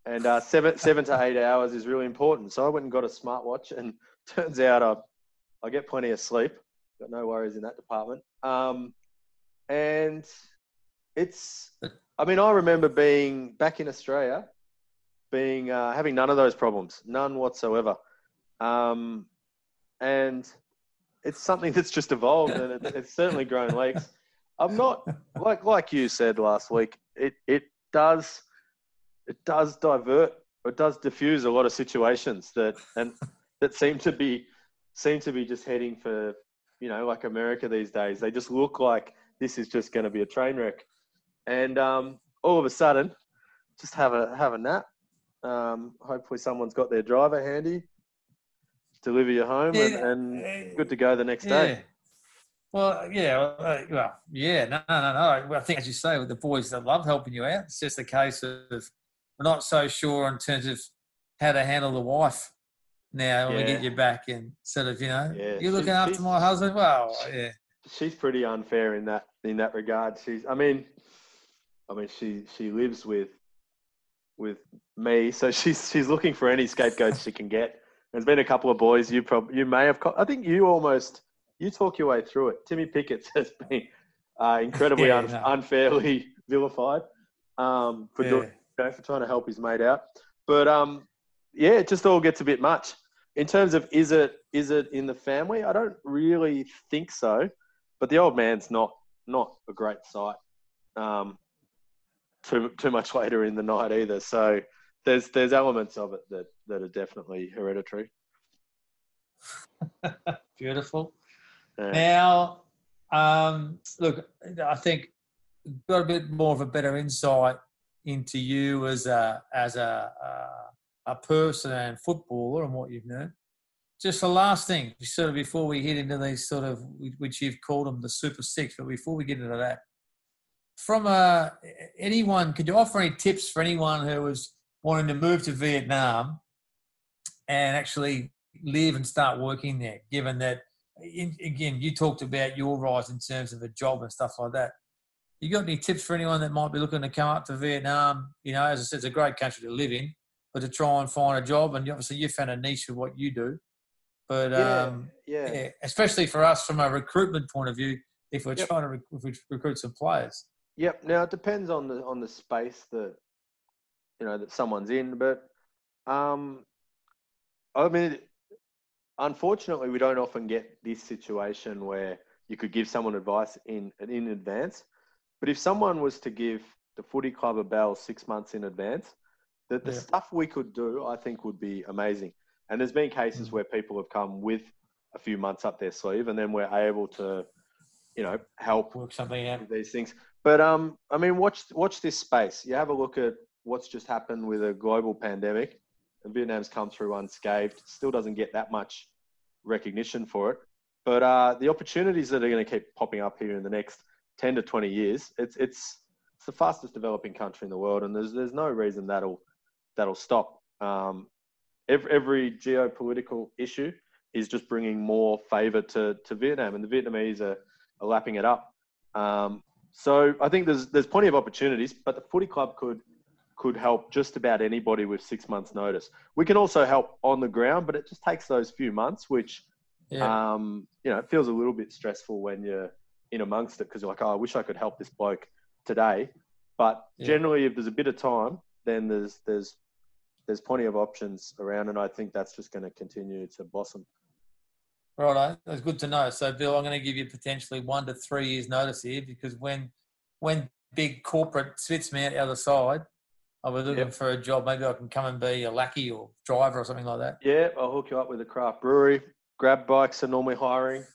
Speaker 3: And uh, seven seven to eight hours is really important. So I went and got a smartwatch, and turns out I I get plenty of sleep. Got no worries in that department. Um, and it's I mean I remember being back in Australia, being uh, having none of those problems, none whatsoever. Um, and it's something that's just evolved, and it, it's certainly grown legs. I'm not like like you said last week. It it does it does divert it does diffuse a lot of situations that and that seem to be seem to be just heading for you know like America these days. They just look like this is just going to be a train wreck, and um, all of a sudden, just have a have a nap. Um, hopefully, someone's got their driver handy, deliver you home, and,
Speaker 2: Yeah,
Speaker 3: and good to go the next
Speaker 2: Yeah.
Speaker 3: day.
Speaker 2: Well, yeah, uh, well, yeah, no, no, no, no. Well, I think, as you say, with the boys that love helping you out, it's just a case of we're not so sure in terms of how to handle the wife now when we get you back and sort of, you know,
Speaker 3: Yeah,
Speaker 2: you're looking after my husband. Well, yeah,
Speaker 3: she's pretty unfair in that in that regard. She's I mean I mean she she lives with with me, so she's she's looking for any scapegoats she can get. There's been a couple of boys you probably you may have I think you almost you talk your way through it. Timmy Pickett has been uh, incredibly
Speaker 2: Yeah,
Speaker 3: un-
Speaker 2: no.
Speaker 3: unfairly vilified um, for doing you know, for trying to help his mate out. But um, yeah, it just all gets a bit much. In terms of is it is it in the family? I don't really think so. But the old man's not not a great sight. Um, too too much later in the night either. So there's there's elements of it that that are definitely hereditary.
Speaker 2: Beautiful.
Speaker 3: Yeah.
Speaker 2: Now, um, look, I think got a bit more of a better insight into you as a as a a, a person and footballer and what you've known. Just the last thing, sort of before we hit into these sort of which you've called them the Super Six, but before we get into that, from uh, anyone, could you offer any tips for anyone who was wanting to move to Vietnam and actually live and start working there? Given that, in, again, you talked about your rise in terms of a job and stuff like that. You got any tips for anyone that might be looking to come up to Vietnam? You know, as I said, it's a great country to live in, but to try and find a job, and obviously you found a niche of what you do. But
Speaker 3: Yeah,
Speaker 2: um,
Speaker 3: yeah.
Speaker 2: yeah, especially for us from a recruitment point of view, if we're
Speaker 3: Yep.
Speaker 2: trying to rec- if we recruit some players.
Speaker 3: Yep. Now it depends on the on the space that you know that someone's in, but um, I mean, unfortunately, we don't often get this situation where you could give someone advice in in advance. But if someone was to give the footy club a bell six months in advance, the, the
Speaker 2: Yeah.
Speaker 3: stuff we could do, I think, would be amazing. And there's been cases
Speaker 2: Mm.
Speaker 3: where people have come with a few months up their sleeve, and then we're able to, you know, help
Speaker 2: Work something out.
Speaker 3: with these things. But um, I mean, watch watch this space. You have a look at what's just happened with a global pandemic, and Vietnam's come through unscathed. Still doesn't get that much recognition for it. But uh, the opportunities that are going to keep popping up here in the next ten to twenty years, it's it's it's the fastest developing country in the world, and there's there's no reason that'll that'll stop. Um, every, every geopolitical issue is just bringing more favour to, to Vietnam, and the Vietnamese are, are lapping it up. Um, so I think there's there's plenty of opportunities, but the footy club could could help just about anybody with six months' notice. We can also help on the ground, but it just takes those few months, which
Speaker 2: Yeah.
Speaker 3: um, you know it feels a little bit stressful when you're in amongst it because you're like, oh, I wish I could help this bloke today. But
Speaker 2: Yeah.
Speaker 3: generally, if there's a bit of time, then there's there's there's plenty of options around, and I think that's just going to continue to blossom.
Speaker 2: Right, that's good to know. So, Bill, I'm going to give you potentially one to three years' notice here because when when big corporate spits me out the other side, I'll be looking
Speaker 3: Yep.
Speaker 2: for a job. Maybe I can come and be a lackey or driver or something like that.
Speaker 3: Yeah, I'll hook you up with a craft brewery. Grab bikes are normally hiring.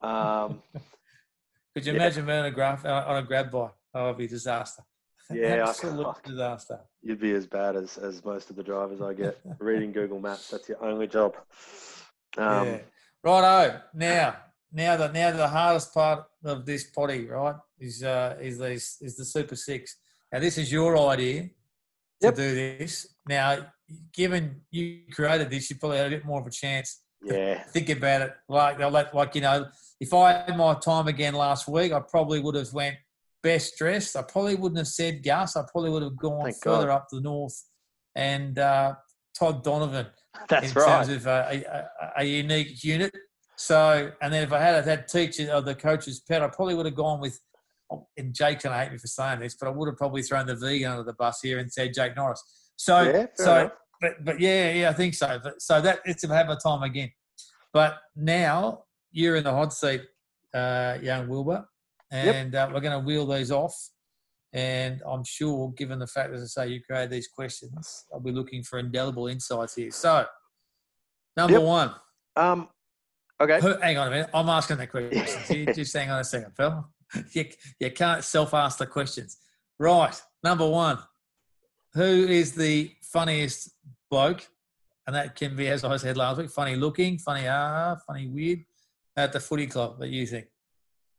Speaker 3: Um,
Speaker 2: Could you
Speaker 3: Yeah.
Speaker 2: imagine being on a, graph, uh, on a grab bike? Oh, it'd be a disaster.
Speaker 3: Yeah, I
Speaker 2: absolute
Speaker 3: can't-
Speaker 2: disaster.
Speaker 3: you'd be as bad as, as most of the drivers I get. Reading Google Maps, that's your only job. Um,
Speaker 2: yeah. Righto. Now, now the now the hardest part of this potty, right, is uh is these is the Super Six. Now this is your idea to do this. Now, given you created this, you probably had a bit more of a chance.
Speaker 3: yeah,
Speaker 2: Think about it, like like like you know, if I had my time again last week, I probably would have went best dressed. I probably wouldn't have said Gus. I probably would have gone
Speaker 3: Thank
Speaker 2: further
Speaker 3: God.
Speaker 2: up the north and uh, Todd Donovan
Speaker 3: that's
Speaker 2: in
Speaker 3: right.
Speaker 2: terms of uh, a, a, a unique unit. So, and then if I had had teachers or the coach's pet, I probably would have gone with. And Jake's gonna hate me for saying this, but I would have probably thrown the vegan under the bus here and said Jake Norris. So,
Speaker 3: yeah,
Speaker 2: so,
Speaker 3: enough.
Speaker 2: but but yeah, yeah, I think so. But so that it's to have a time again. But now you're in the hot seat, uh, young Wilbur, and uh, we're going to wheel these off. And I'm sure, given the fact, as I say, you created these questions, I'll be looking for indelible insights here. So, number
Speaker 3: Yep.
Speaker 2: one,
Speaker 3: Um, okay.
Speaker 2: who, hang on a minute, I'm asking the questions. You just hang on a second, Phil. You, you can't self-ask the questions. Right, number one, who is the funniest bloke? And that can be, as I said last week, funny looking, funny ah, funny weird at the footy club that you think.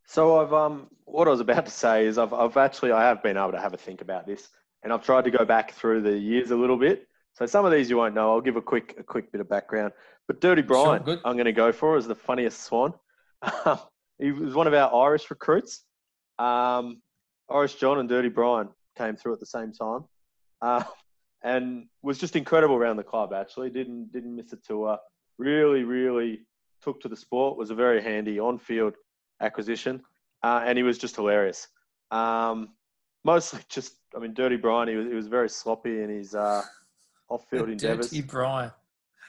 Speaker 3: So I've um what I was about to say is I've I've actually I have been able to have a think about this and I've tried to go back through the years a little bit. So some of these you won't know. I'll give a quick a quick bit of background. But Dirty Brian,
Speaker 2: good.
Speaker 3: I'm going to go for as the funniest swan. he was one of our Irish recruits. Um, Irish John and Dirty Brian came through at the same time, uh, and was just incredible around the club. Actually, didn't didn't miss a tour. Really, really took to the sport. Was a very handy on-field acquisition, uh, and he was just hilarious. Um, mostly just, I mean, Dirty Brian. He was he was very sloppy in his uh, off-field endeavours.
Speaker 2: Dirty Brian.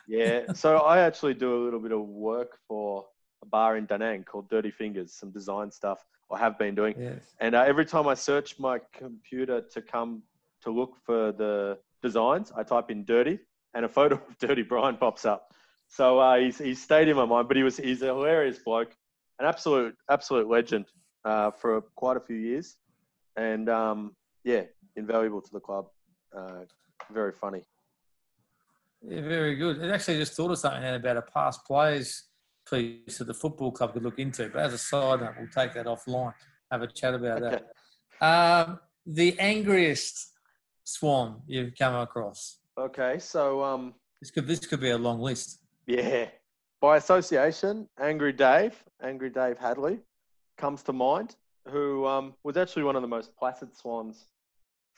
Speaker 3: Yeah. So I actually do a little bit of work for a bar in Da Nang called Dirty Fingers, some design stuff I have been doing.
Speaker 2: Yes.
Speaker 3: And uh, every time I search my computer to come to look for the designs, I type in dirty, and a photo of Dirty Brian pops up. So uh, he's he's stayed in my mind, but he was he's a hilarious bloke, an absolute absolute legend uh, for quite a few years, and um, yeah, invaluable to the club. Uh, very funny.
Speaker 2: Yeah, very good. It actually just thought of something about a past players piece that the football club could look into. But as a side note, we'll take that offline. Have a chat about
Speaker 3: Okay.
Speaker 2: that. Um, the angriest swan you've come across.
Speaker 3: Okay, so um,
Speaker 2: This could this could be a long list.
Speaker 3: Yeah. By association, Angry Dave, Angry Dave Hadley, comes to mind, who um, was actually one of the most placid swans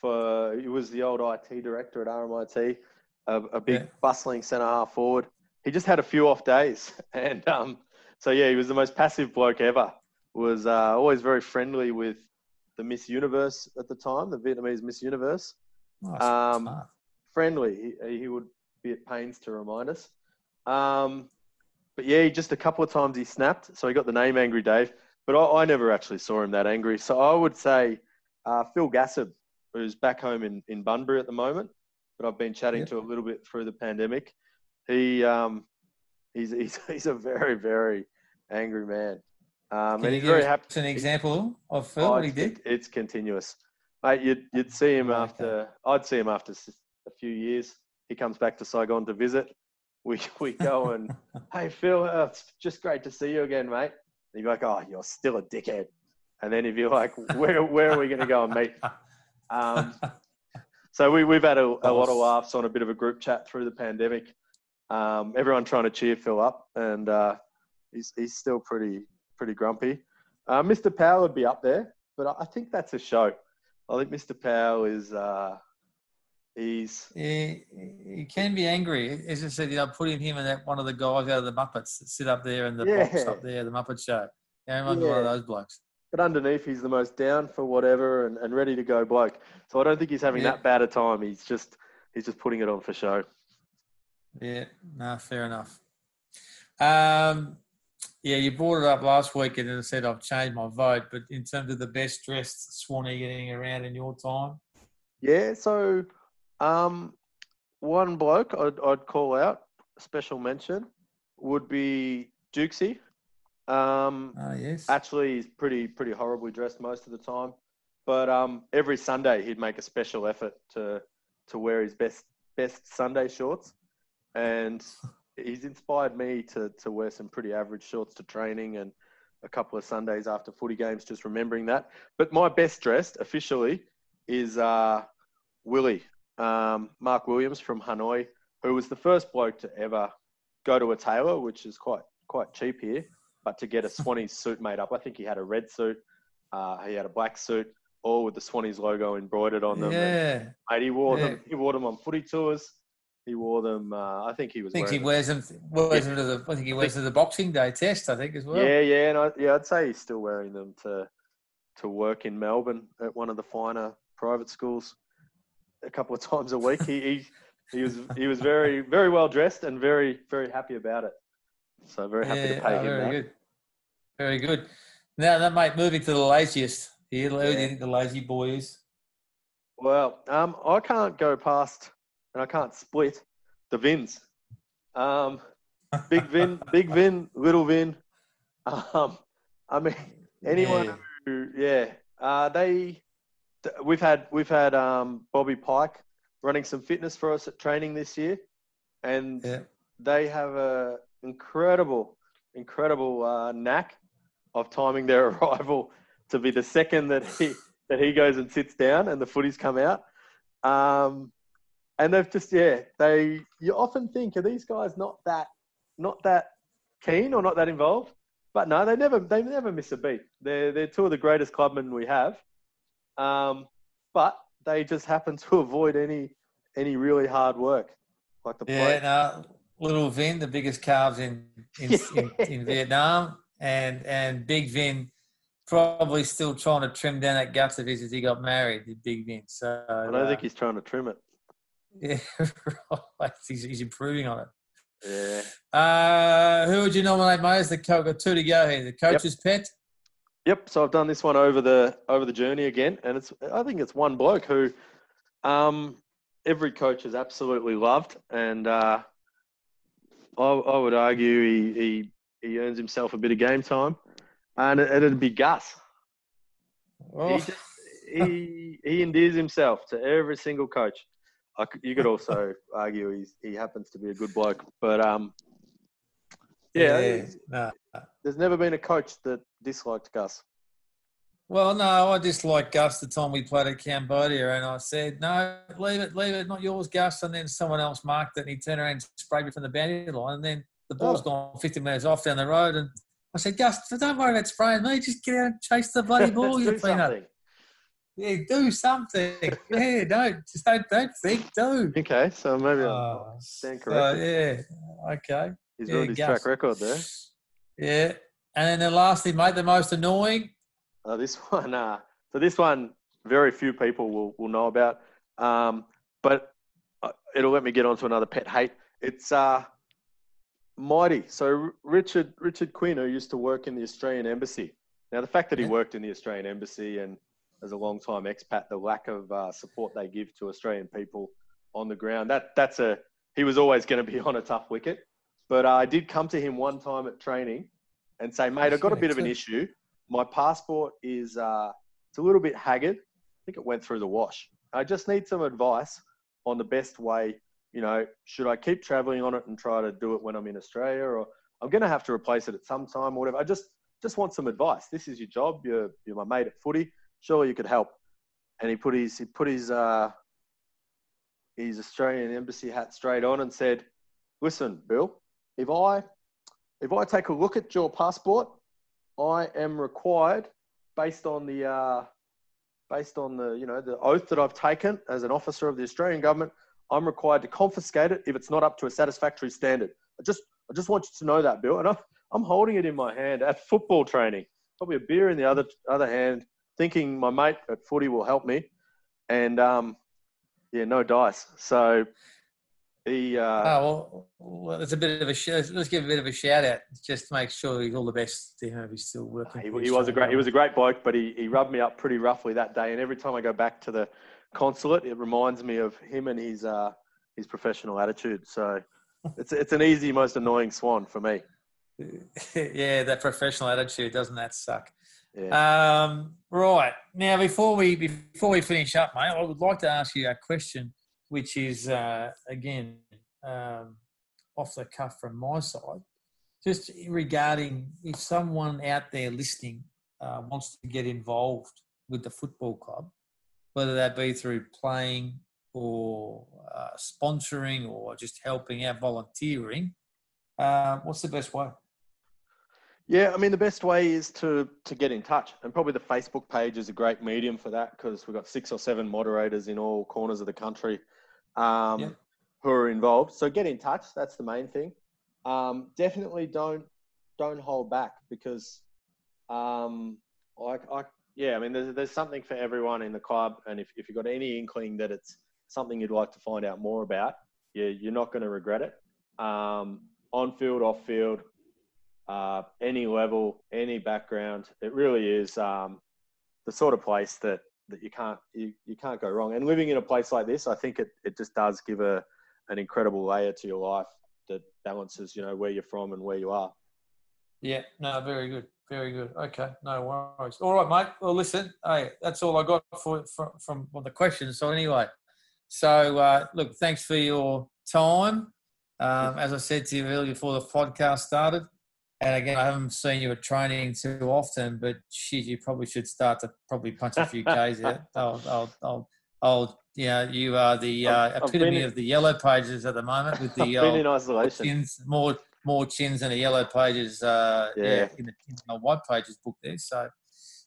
Speaker 3: for, he was the old IT director at RMIT, a, a big
Speaker 2: Yeah.
Speaker 3: bustling centre half forward. He just had a few off days. And um, so, yeah, he was the most passive bloke ever. Was uh, always very friendly with the Miss Universe at the time, the Vietnamese Miss Universe
Speaker 2: Nice.
Speaker 3: Um, friendly. He, he would be at pains to remind us. Um, but yeah, just a couple of times he snapped, so he got the name Angry Dave. But I, I never actually saw him that angry. So I would say uh, Phil Gassab, who's back home in, in Bunbury at the moment, but I've been chatting
Speaker 2: Yep.
Speaker 3: to a little bit through the pandemic. He um, he's, he's he's a very very angry man, um,
Speaker 2: Can
Speaker 3: and
Speaker 2: you
Speaker 3: he's very
Speaker 2: give
Speaker 3: happy.
Speaker 2: us an example of Phil,
Speaker 3: Oh,
Speaker 2: what he did?
Speaker 3: It's continuous. Mate, you'd, you'd see him
Speaker 2: Okay.
Speaker 3: after, I'd see him after a few years. He comes back to Saigon to visit. We, we go and, hey, Phil, uh, it's just great to see you again, mate. And you'd be like, oh, you're still a dickhead. And then he'd be like, where, where are we going to go and meet? Um, so we, we've had a, a lot of laughs on a bit of a group chat through the pandemic. Um, everyone trying to cheer Phil up, and uh, he's, he's still pretty pretty grumpy. Uh, Mr. Powell would be up there, but I- think that's a show. I think Mr. Powell is uh, he's
Speaker 2: he, he can be angry. As I said, you know, putting him and that one of the guys out of the Muppets that sit up there in the box up there, the Muppet Show. Yeah, might be one of those blokes.
Speaker 3: but underneath he's the most down for whatever and, and ready to go bloke. So I don't think he's having
Speaker 2: Yeah.
Speaker 3: that bad a time. He's just he's just putting it on for show.
Speaker 2: Yeah, no, fair enough. Um, yeah, you brought it up last week and then said I've changed my vote, but in terms of the best dressed Swanee getting around in your time,
Speaker 3: Yeah, so um, one bloke I'd, I'd call out, special mention, would be Dukesy. Um,
Speaker 2: ah, yes,
Speaker 3: actually, he's pretty pretty horribly dressed most of the time, but um, every Sunday he'd make a special effort to to wear his best best Sunday shorts, and he's inspired me to to wear some pretty average shorts to training and a couple of Sundays after footy games, just remembering that. But my best dressed officially is uh, Willie, um, Mark Williams from Hanoi, who was the first bloke to ever go to a tailor, which is quite quite cheap here, but to get a Swannies suit made up. I think he had a red suit, uh, he had a black suit, all with the Swanee's logo embroidered on them. And,
Speaker 2: yeah.
Speaker 3: mate, he wore
Speaker 2: Yeah.
Speaker 3: them. He wore them on footy tours. He wore them. Uh, I think he was.
Speaker 2: I think he wears them. Wears them to the. I think he wears them to the Boxing Day test. I think as well.
Speaker 3: Yeah, yeah, and I, yeah, I'd say he's still wearing them to to work in Melbourne at one of the finer private schools a couple of times a week. He he, he was he was very very well dressed and very very happy about it. So very happy to pay
Speaker 2: oh,
Speaker 3: him
Speaker 2: very
Speaker 3: that.
Speaker 2: good. Very good. Now, that mate, moving to the laziest. Who do you think the lazy boy is?
Speaker 3: Well, um, I can't go past and I can't split the Vins. Um, big Vin, big Vin, little Vin. Um, I mean, anyone
Speaker 2: Yeah.
Speaker 3: who, yeah, uh, they, th- we've had we've had um, Bobby Pike running some fitness for us at training this year, and
Speaker 2: Yeah.
Speaker 3: they have a incredible, incredible uh, knack of timing their arrival to be the second that he that he goes and sits down and the footies come out. Um, and they've just yeah, they you often think are these guys not that not that keen or not that involved? But no, they never they never miss a beat. They're they're two of the greatest clubmen we have. Um, but they just happen to avoid any any really hard work. Like the
Speaker 2: Yeah, no, little Vin, the biggest calves in in, in, in Vietnam, and and Big Vin probably still trying to trim down that guts of his as he got married. The Big Vin. So
Speaker 3: I don't think he's trying to trim it.
Speaker 2: Yeah, right. he's, he's improving on it.
Speaker 3: Yeah.
Speaker 2: Uh, who would you nominate, mate? As the coach, got two to go here. The coach's pet.
Speaker 3: Yep. So I've done this one over the over the journey again, and it's I think it's one bloke who, um, every coach has absolutely loved, and uh, I, I would argue he, he he earns himself a bit of game time, and it, it'd be Gus.
Speaker 2: Oh,
Speaker 3: He, just, he he endears himself to every single coach. I you could also argue he's, he happens to be a good bloke, but um, yeah,
Speaker 2: no.
Speaker 3: there's never been a coach that disliked Gus.
Speaker 2: Well, no, I disliked Gus the time we played at Cambodia, and I said, "No, leave it, leave it, not yours, Gus." And then someone else marked it, and he turned around and sprayed me from the boundary line, and then the ball's
Speaker 3: Oh.
Speaker 2: gone 50 metres off down the road, and I said, "Gus, don't worry about spraying me. Just get out and chase the bloody ball, you
Speaker 3: something.
Speaker 2: Yeah, do something. yeah, don't just don't don't think, do."
Speaker 3: Okay, so maybe
Speaker 2: Oh,
Speaker 3: stand
Speaker 2: so,
Speaker 3: corrected.
Speaker 2: yeah, okay.
Speaker 3: He's
Speaker 2: yeah,
Speaker 3: his
Speaker 2: Gus.
Speaker 3: track record there.
Speaker 2: Yeah, and then the lastly, mate, the most annoying.
Speaker 3: Uh, this one, uh, so this one, very few people will, will know about, um, but uh, it'll let me get on to another pet hate. It's uh, Mighty. So Richard Richard Quinn, who used to work in the Australian Embassy. Now, the fact that he worked in the Australian Embassy and as a long time expat, the lack of uh, support they give to Australian people on the ground, that that's a he was always going to be on a tough wicket. But uh, I did come to him one time at training and say, mate, I've got a bit of an issue. My passport is uh, it's a little bit haggard. I think it went through the wash. I just need some advice on the best way. You know, should I keep traveling on it and try to do it when I'm in Australia, or I'm going to have to replace it at some time or whatever. I just just want some advice. This is your job. You're you're my mate at footy. Surely you could help. And he put his he put his uh, his Australian embassy hat straight on and said, "Listen, Bill, if I if I take a look at your passport, I am required, based on the uh, based on the you know the oath that I've taken as an officer of the Australian government, I'm required to confiscate it if it's not up to a satisfactory standard. I just I just want you to know that, Bill. And I'm I'm holding it in my hand at football training, probably a beer in the other other hand, thinking my mate at footy will help me, and um, yeah, no dice. So he uh,
Speaker 2: Oh, well, well, it's a bit of a sh- let's give a bit of a shout out just to make sure he's all the best to him if he's still working.
Speaker 3: he, he was a great he was a great bloke, but he, he rubbed me up pretty roughly that day. And every time I go back to the consulate, it reminds me of him and his uh, his professional attitude. So it's it's an easy, most annoying swan for me.
Speaker 2: yeah, that professional attitude doesn't that suck? Um, right now, before we before we finish up, mate, I would like to ask you a question, which is uh, again um, off the cuff from my side, just regarding if someone out there listening uh, wants to get involved with the football club, whether that be through playing or uh, sponsoring or just helping out, volunteering. Uh, what's the best way?
Speaker 3: Yeah, I mean the best way is to to get in touch, and probably the Facebook page is a great medium for that because we've got six or seven moderators in all corners of the country um,
Speaker 2: Yeah.
Speaker 3: who are involved. So get in touch. That's the main thing. Um, definitely don't don't hold back because, um, I, I yeah, I mean there's there's something for everyone in the club, and if if you've got any inkling that it's something you'd like to find out more about, you you're not going to regret it. Um, on field, off field, uh, any level, any background. It really is um, the sort of place that, that you can't you, you can't go wrong. And living in a place like this, I think it, it just does give a an incredible layer to your life that balances you know where you're from and where you are.
Speaker 2: Yeah, no, very good, very good. Okay, no worries. All right, mate. Well, listen, hey, that's all I got for from from well, the questions. So anyway, so uh, look, thanks for your time. Um, as I said to you earlier before the podcast started, and again, I haven't seen you at training too often, but shit, you probably should start to probably punch a few k's out. I'll, I'll, I'll, I'll, yeah, you are the uh,
Speaker 3: I've- I've
Speaker 2: epitome of the yellow pages at the moment with
Speaker 3: I've
Speaker 2: the
Speaker 3: been
Speaker 2: old
Speaker 3: in isolation.
Speaker 2: chins, more more chins in the yellow pages. Uh, yeah.
Speaker 3: Yeah.
Speaker 2: in the, in the white pages book there. So,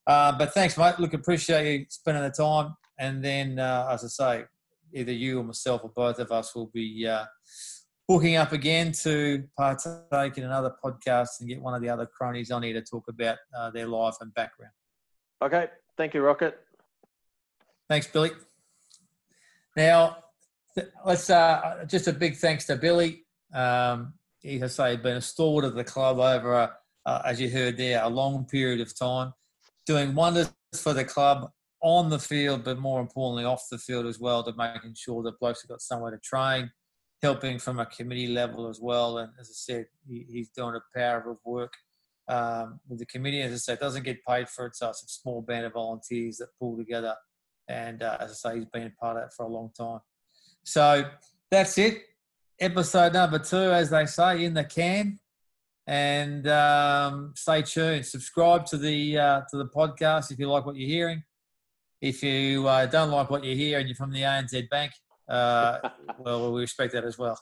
Speaker 2: uh, but thanks, mate. Look, appreciate you spending the time. And then, uh, as I say, either you or myself or both of us will be uh, hooking up again to partake in another podcast and get one of the other cronies on here to talk about uh, their life and background.
Speaker 3: Okay, thank you, Rocket.
Speaker 2: Thanks, Billy. Now, let's uh, just a big thanks to Billy. Um, he has say been a stalwart of the club over, a, uh, as you heard there, a long period of time, doing wonders for the club on the field, but more importantly off the field as well, to making sure that blokes have got somewhere to train, helping from a committee level as well. And as I said, he, he's doing a power of work um, with the committee. As I said, doesn't get paid for it, so it's a small band of volunteers that pull together. And uh, as I say, he's been a part of that for a long time. So that's it. Episode number two, as they say, in the can. And um, stay tuned. Subscribe to the uh, to the podcast if you like what you're hearing. If you uh, don't like what you hear and you're from the ANZ Bank, uh, well, we respect that as well.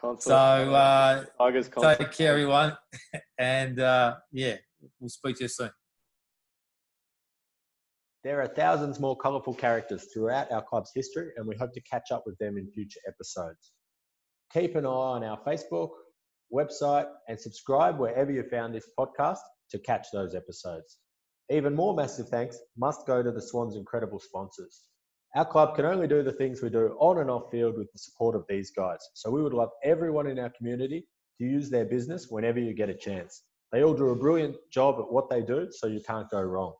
Speaker 4: Concert.
Speaker 2: So uh,
Speaker 4: Tigers concert.
Speaker 2: take care, everyone. and uh, yeah, we'll speak to you soon.
Speaker 3: There are thousands more colourful characters throughout our club's history, and we hope to catch up with them in future episodes. Keep an eye on our Facebook, website, and subscribe wherever you found this podcast to catch those episodes. Even more massive thanks must go to the Swans' incredible sponsors. Our club can only do the things we do on and off field with the support of these guys. So we would love everyone in our community to use their business whenever you get a chance. They all do a brilliant job at what they do, so you can't go wrong.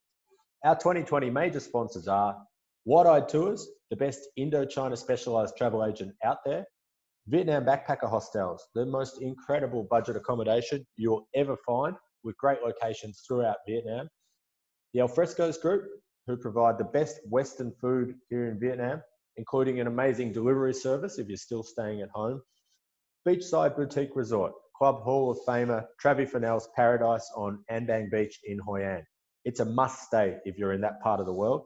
Speaker 3: Our 2020 major sponsors are Wide Eyed Tours, the best Indochina specialized travel agent out there, Vietnam Backpacker Hostels, the most incredible budget accommodation you'll ever find with great locations throughout Vietnam, the Alfrescos Group, who provide the best Western food here in Vietnam, including an amazing delivery service if you're still staying at home, Beachside Boutique Resort, Club Hall of Famer Travi Fennell's Paradise on An Bang Beach in Hoi An. It's a must stay if you're in that part of the world.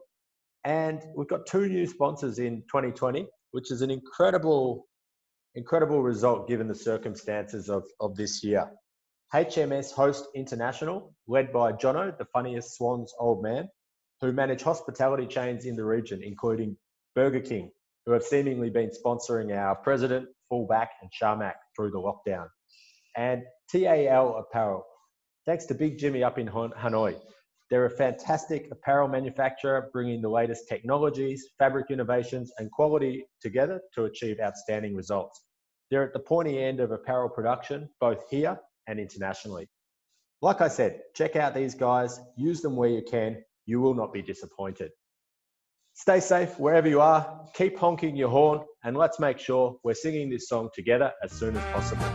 Speaker 3: And we've got two new sponsors in 2020, which is an incredible, incredible result given the circumstances of, of this year. HMS Host International, led by Jono, the funniest Swans old man, who manage hospitality chains in the region, including Burger King, who have seemingly been sponsoring our president, fullback, and Sharmak through the lockdown. And TAL Apparel. Thanks to Big Jimmy up in Hanoi. They're a fantastic apparel manufacturer bringing the latest technologies, fabric innovations, and quality together to achieve outstanding results. They're at the pointy end of apparel production, both here and internationally. Like I said, check out these guys, use them where you can, you will not be disappointed. Stay safe wherever you are, keep honking your horn, and let's make sure we're singing this song together as soon as possible.